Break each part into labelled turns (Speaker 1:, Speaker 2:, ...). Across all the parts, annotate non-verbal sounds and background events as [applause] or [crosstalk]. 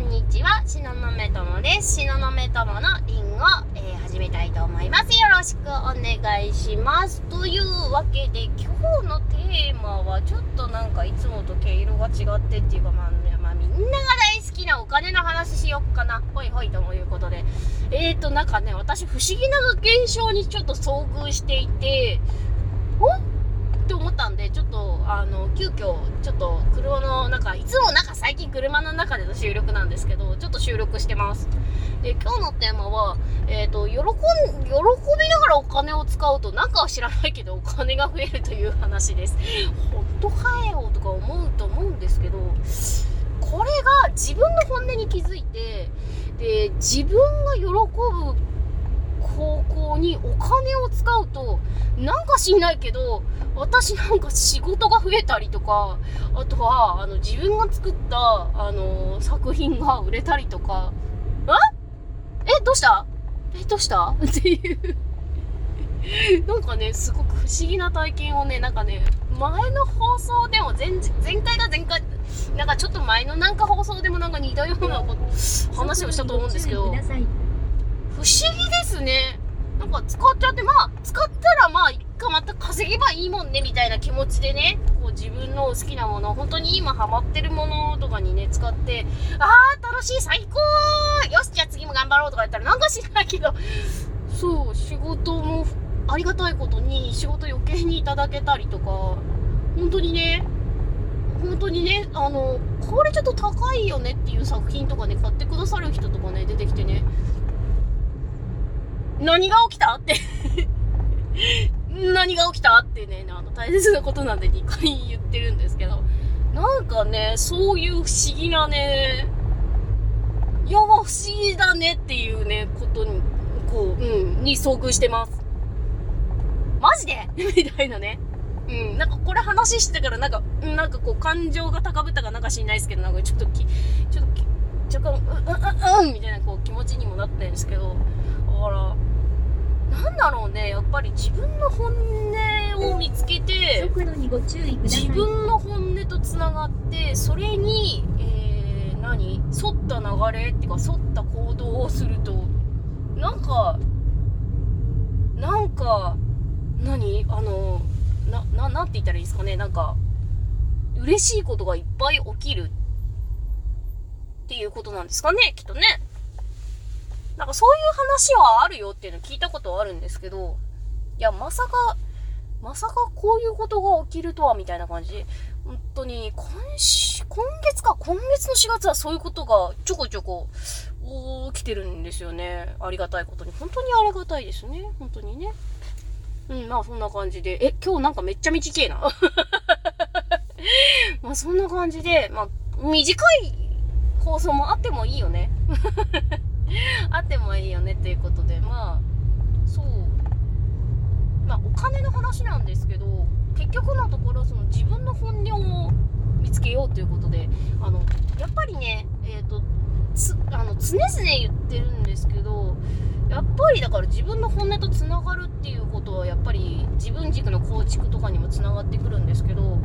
Speaker 1: んにちは、しののめともです。しののめとものリンを、えー始めたいと思います。よろしくお願いします。というわけで、今日のテーマはちょっとなんかいつもと毛色が違ってっていうか、まあ、まあ、みんなが大好きなお金の話しよっかな。ほいほいということで。えーと、なんかね、私不思議な現象にちょっと遭遇していて、おって思ったんで、ちょっと、あの、急遽、ちょっと、車の中、いつもなんか最近車の中での収録なんですけど、ちょっと収録してます。で、今日のテーマは、えっ、と、喜ん、喜びながらお金を使うと、なんかは知らないけど、お金が増えるという話です。ほんとかよとか思うと思うんですけど、これが自分の本音に気づいて、で、自分が喜ぶ方向にお金を使うと、なんか知んないけど、私なんか仕事が増えたりとか、あとは、あの、自分が作った、あの、作品が売れたりとか、あ？え、どうした？え、どうした？っていう。なんかね、すごく不思議な体験をね、なんかね、前の放送でも前、前回が前回、なんかちょっと前のなんか放送でもなんか似たような話をしたと思うんですけど、不思議ですね。なんか使っちゃって、まあ、使ったらまあ、いっかまた稼げばいいもんね、みたいな気持ちでね、こう自分の好きなもの、本当に今ハマってるものとかにね、使って、あー、楽しい、最高よし、じゃあ次も頑張ろうとか言ったら、なんか知らないけど、そう、仕事もありがたいことに仕事余計にいただけたりとか、本当にね、本当にね、あの、これちょっと高いよねっていう作品とかね、買ってくださる人とかね、出てきてね、何が起きた？ってってね、あの、大切なことなんで2回言ってるんですけど、なんかね、そういう不思議なね、いや、不思議だねっていうね、ことに、こう、うん、に遭遇してます。マジで？[laughs] みたいなね。うん、なんかこれ話してたからなんか、なんかこう感情が高ぶったかなんか知んないですけど、なんかちょっとき、ちょっとき、若干、うん、うん、うん、みたいなこう気持ちにもなってるんですけど、だから、なんだろうね、やっぱり自分の本音を見つけて。自分の本音とつながってそれに、えー、何？沿った流れっていうか沿った行動をするとなんかなんか何？あのなななんて言ったらいいですかねなんか嬉しいことがいっぱい起きるっていうことなんですかねきっとねなんかそういう話はあるよっていうの聞いたことはあるんですけどいやまさかまさかこういうことが起きるとは、みたいな感じで。本当に、今週、今月か、今月の4月はそういうことがちょこちょこ起きてるんですよね。ありがたいことに。本当にありがたいですね。本当にね。うん、まあそんな感じで。え、今日なんかめっちゃ短いな。[laughs] まあそんな感じで、まあ短い放送もあってもいいよね。[laughs] あってもいいよねっていうことで、まあ、そう。まあ、お金の話なんですけど結局のところその自分の本音を見つけようということであのやっぱりね、えーと、つあの常々言ってるんですけどやっぱりだから自分の本音とつながるっていうことはやっぱり自分軸の構築とかにもつながってくるんですけど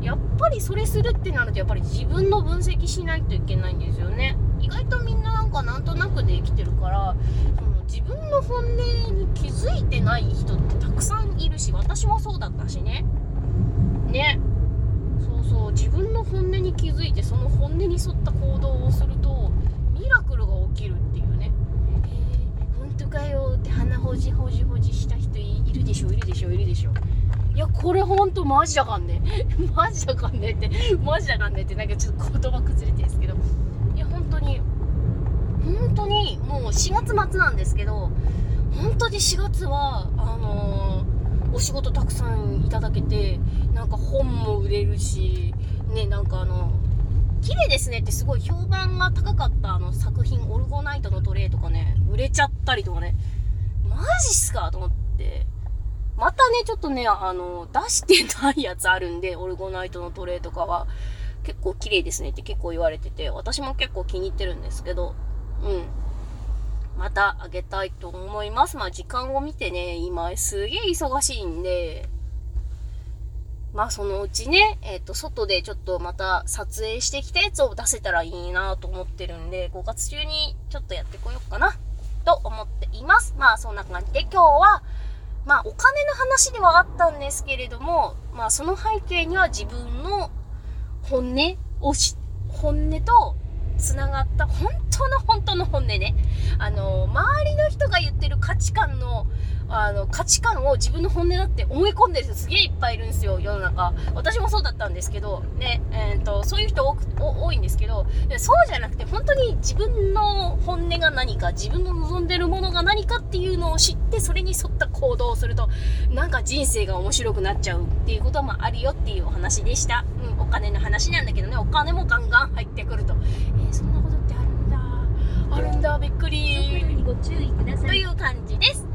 Speaker 1: やっぱりそれするってなるとやっぱり自分の分析しないといけないんですよね意外とみんななんかなんとなくで生きてるからその自分の本音づいてない人ってたくさんいるし私もそうだったしね。ね。そうそう自分の本音に気づいてその本音に沿った行動をするとミラクルが起きるっていうね。えー、本当かよって鼻ほじほじほじした人いるでしょいるでしょいるでしょ。いやこれほんとマジだかんね [laughs] マジだかんねってマジだかんねってなんかちょっと言葉崩れてるんですけど。いや本当に本当にもう4月末なんですけど本当に4月はあのー、お仕事たくさんいただけてなんか本も売れるしねなんかあの綺麗ですねってすごい評判が高かったあの作品オルゴナイトのトレイとかね売れちゃったりとかねマジっすかと思ってまたねちょっとねあの出してないやつあるんでオルゴナイトのトレイとかは結構綺麗ですねって結構言われてて私も結構気に入ってるんですけどうん。またあげたいと思います。まあ時間を見てね、今すげえ忙しいんで、まあそのうちね、えっ、と、外でちょっとまた撮影してきたやつを出せたらいいなと思ってるんで、5月中にちょっとやってこようかな、と思っています。まあそんな感じで今日は、まあお金の話ではあったんですけれども、まあその背景には自分の本音をし、本音と繋がった本当の本音ね。あの、周りの人が言ってる価値観の、あの、価値観を自分の本音だって思い込んでる人すげえいっぱいいるんですよ、世の中。私もそうだったんですけど、ね、えっ、と、そういう人多く多いんですけど、そうじゃなくて、本当に自分の本音が何か、自分の望んでるものが何かっていうのを知って、それに沿った行動をすると、なんか人生が面白くなっちゃうっていうこともあるよっていうお話でした。うん、お金の話なんだけどね、お金もガンガン入ってくると。えー、そんなこと。あるんだ、びっくり。
Speaker 2: ご注意ください。
Speaker 1: という感じです。